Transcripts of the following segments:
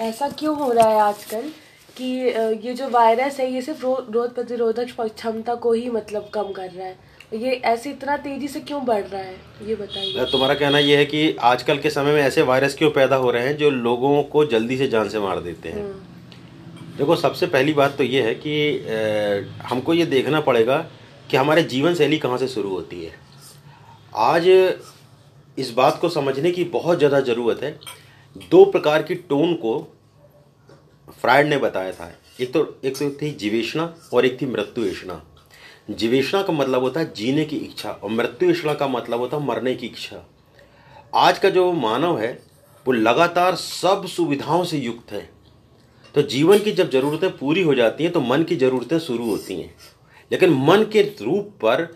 ऐसा क्यों हो रहा है आजकल कि ये जो वायरस है ये सिर्फ़ रो, रोग प्रतिरोधक क्षमता को ही मतलब कम कर रहा है। ये ऐसे इतना तेज़ी से क्यों बढ़ रहा है? ये बताइए। तुम्हारा कहना ये है कि आजकल के समय में ऐसे वायरस क्यों पैदा हो रहे हैं जो लोगों को जल्दी से जान से मार देते हैं? हम्म। देखो सबसे पहली बात तो ये है कि ए, हमको ये देखना पड़ेगा कि हमारे जीवन शैली कहाँ से शुरू होती है। आज इस बात को समझने की बहुत ज़्यादा ज़रूरत है दो प्रकार की टोन को फ्राइड ने बताया था। एक तो एक थी जीवेशना और एक थी मृत्युवेशना जीवेशना का मतलब होता है जीने की इच्छा और मृत्युवेशना का मतलब होता है मरने की इच्छा। आज का जो मानव है, वो लगातार सब सुविधाओं से युक्त है। तो जीवन की जब ज़रूरतें पूरी हो जाती हैं तो मन की ज़रूरतें शुरू होती हैं। लेकिन मन के रूप पर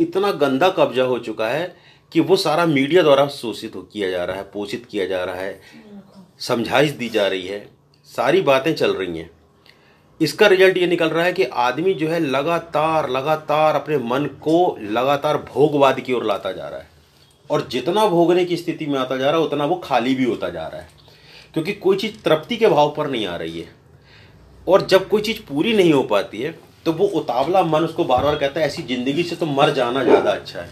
इतना गंदा कब्जा हो चुका है कि वो सारा मीडिया द्वारा शोषित किया जा रहा है, पोषित किया जा रहा है, समझाइश दी जा रही है, सारी बातें चल रही हैं। इसका रिज़ल्ट ये निकल रहा है कि आदमी जो है लगातार लगातार अपने मन को लगातार भोगवाद की ओर लाता जा रहा है। और जितना भोगने की स्थिति में आता जा रहा है, उतना वो खाली भी होता जा रहा है। क्योंकि कोई चीज़ तृप्ति के भाव पर नहीं आ रही है। और जब कोई चीज़ पूरी नहीं हो पाती है तो वो उतावला मन उसको बार बार कहता है, ऐसी ज़िंदगी से तो मर जाना ज़्यादा अच्छा है।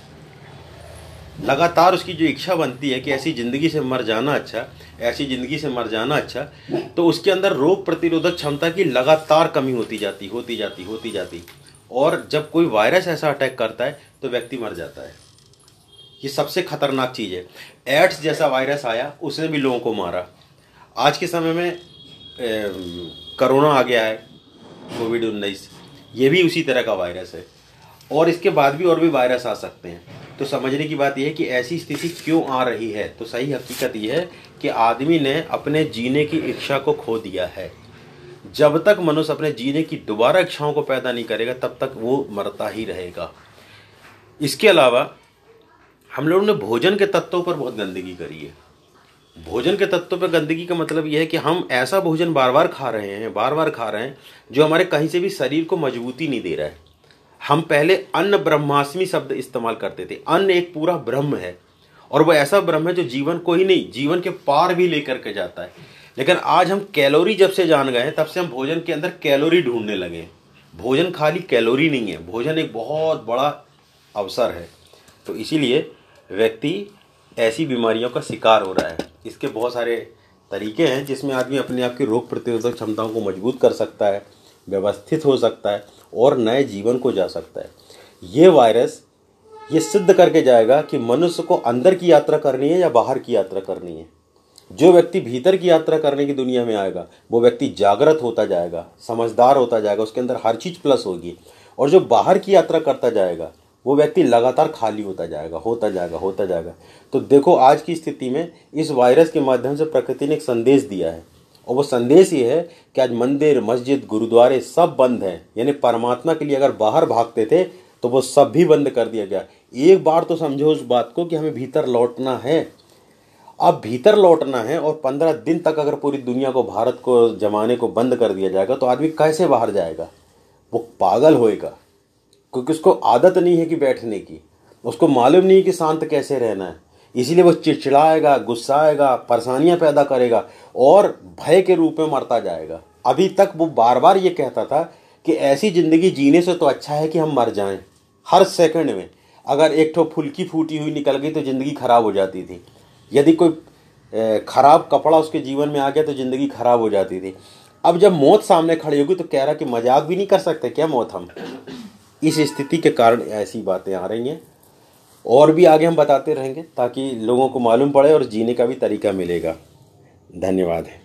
लगातार उसकी जो इच्छा बनती है कि ऐसी ज़िंदगी से मर जाना अच्छा ऐसी ज़िंदगी से मर जाना अच्छा तो उसके अंदर रोग प्रतिरोधक क्षमता की लगातार कमी होती जाती होती जाती होती जाती। और जब कोई वायरस ऐसा अटैक करता है तो व्यक्ति मर जाता है। ये सबसे खतरनाक चीज़ है। एड्स जैसा वायरस आया, उसने भी लोगों को मारा। आज के समय में कोरोना आ गया है कोविड उन्नीस ये भी उसी तरह का वायरस है। और इसके बाद भी और भी वायरस आ सकते हैं। तो समझने की बात यह है कि ऐसी स्थिति क्यों आ रही है? तो सही हकीकत यह है कि आदमी ने अपने जीने की इच्छा को खो दिया है। जब तक मनुष्य अपने जीने की दोबारा इच्छाओं को पैदा नहीं करेगा, तब तक वो मरता ही रहेगा। इसके अलावा, हम लोगों ने भोजन के तत्वों पर बहुत गंदगी करी है। भोजन के तत्वों पर गंदगी का मतलब यह है कि हम ऐसा भोजन बार बार खा रहे हैं, बार बार खा रहे हैं, जो हमारे कहीं से भी शरीर को मजबूती नहीं दे रहा है। हम पहले अन्न ब्रह्मास्मि शब्द इस्तेमाल करते थे। अन्न एक पूरा ब्रह्म है। और वो ऐसा ब्रह्म है जो जीवन को ही नहीं, जीवन के पार भी लेकर के जाता है। लेकिन आज हम कैलोरी जब से जान गए तब से हम भोजन के अंदर कैलोरी ढूँढने लगे भोजन खाली कैलोरी नहीं है, भोजन एक बहुत बड़ा अवसर है। तो इसीलिए व्यक्ति ऐसी बीमारियों का शिकार हो रहा है। इसके बहुत सारे तरीके हैं जिसमें आदमी अपने आप की रोग प्रतिरोधक क्षमताओं को मज़बूत कर सकता है, व्यवस्थित हो सकता है। और नए जीवन को जा सकता है। ये वायरस ये सिद्ध करके जाएगा कि मनुष्य को अंदर की यात्रा करनी है या बाहर की यात्रा करनी है। जो व्यक्ति भीतर की यात्रा करने की दुनिया में आएगा, वो व्यक्ति जागृत होता जाएगा, समझदार होता जाएगा, उसके अंदर हर चीज़ प्लस होगी। और जो बाहर की यात्रा करता जाएगा, वो व्यक्ति लगातार खाली होता जाएगा होता जाएगा होता जाएगा। तो देखो आज की स्थिति में इस वायरस के माध्यम से प्रकृति ने एक संदेश दिया है। और वो संदेश ये है कि आज मंदिर, मस्जिद, गुरुद्वारे सब बंद हैं। यानी परमात्मा के लिए अगर बाहर भागते थे तो वो सब भी बंद कर दिया गया। एक बार तो समझो उस बात को कि हमें भीतर लौटना है। अब भीतर लौटना है और पंद्रह दिन तक अगर पूरी दुनिया को, भारत को, जमाने को बंद कर दिया जाएगा तो आदमी कैसे बाहर जाएगा? वो पागल होएगा। क्योंकि उसको आदत नहीं है कि बैठने की। उसको मालूम नहीं है कि शांत कैसे रहना है। इसीलिए वो चिड़चिड़ाएगा, गुस्साएगा, परेशानियाँ पैदा करेगा और भय के रूप में मरता जाएगा। अभी तक वो बार बार ये कहता था कि ऐसी ज़िंदगी जीने से तो अच्छा है कि हम मर जाएँ, हर सेकंड में। अगर एक ठो फुल्की फूटी हुई निकल गई तो ज़िंदगी खराब हो जाती थी। यदि कोई खराब कपड़ा उसके जीवन में आ गया तो ज़िंदगी खराब हो जाती थी। अब जब मौत सामने खड़ी होगी तो कह रहा कि मज़ाक भी नहीं कर सकते, क्या मौत हम? इस स्थिति के कारण ऐसी बातें आ रही हैं। और भी आगे हम बताते रहेंगे ताकि लोगों को मालूम पड़े और जीने का भी तरीका मिलेगा। धन्यवाद। है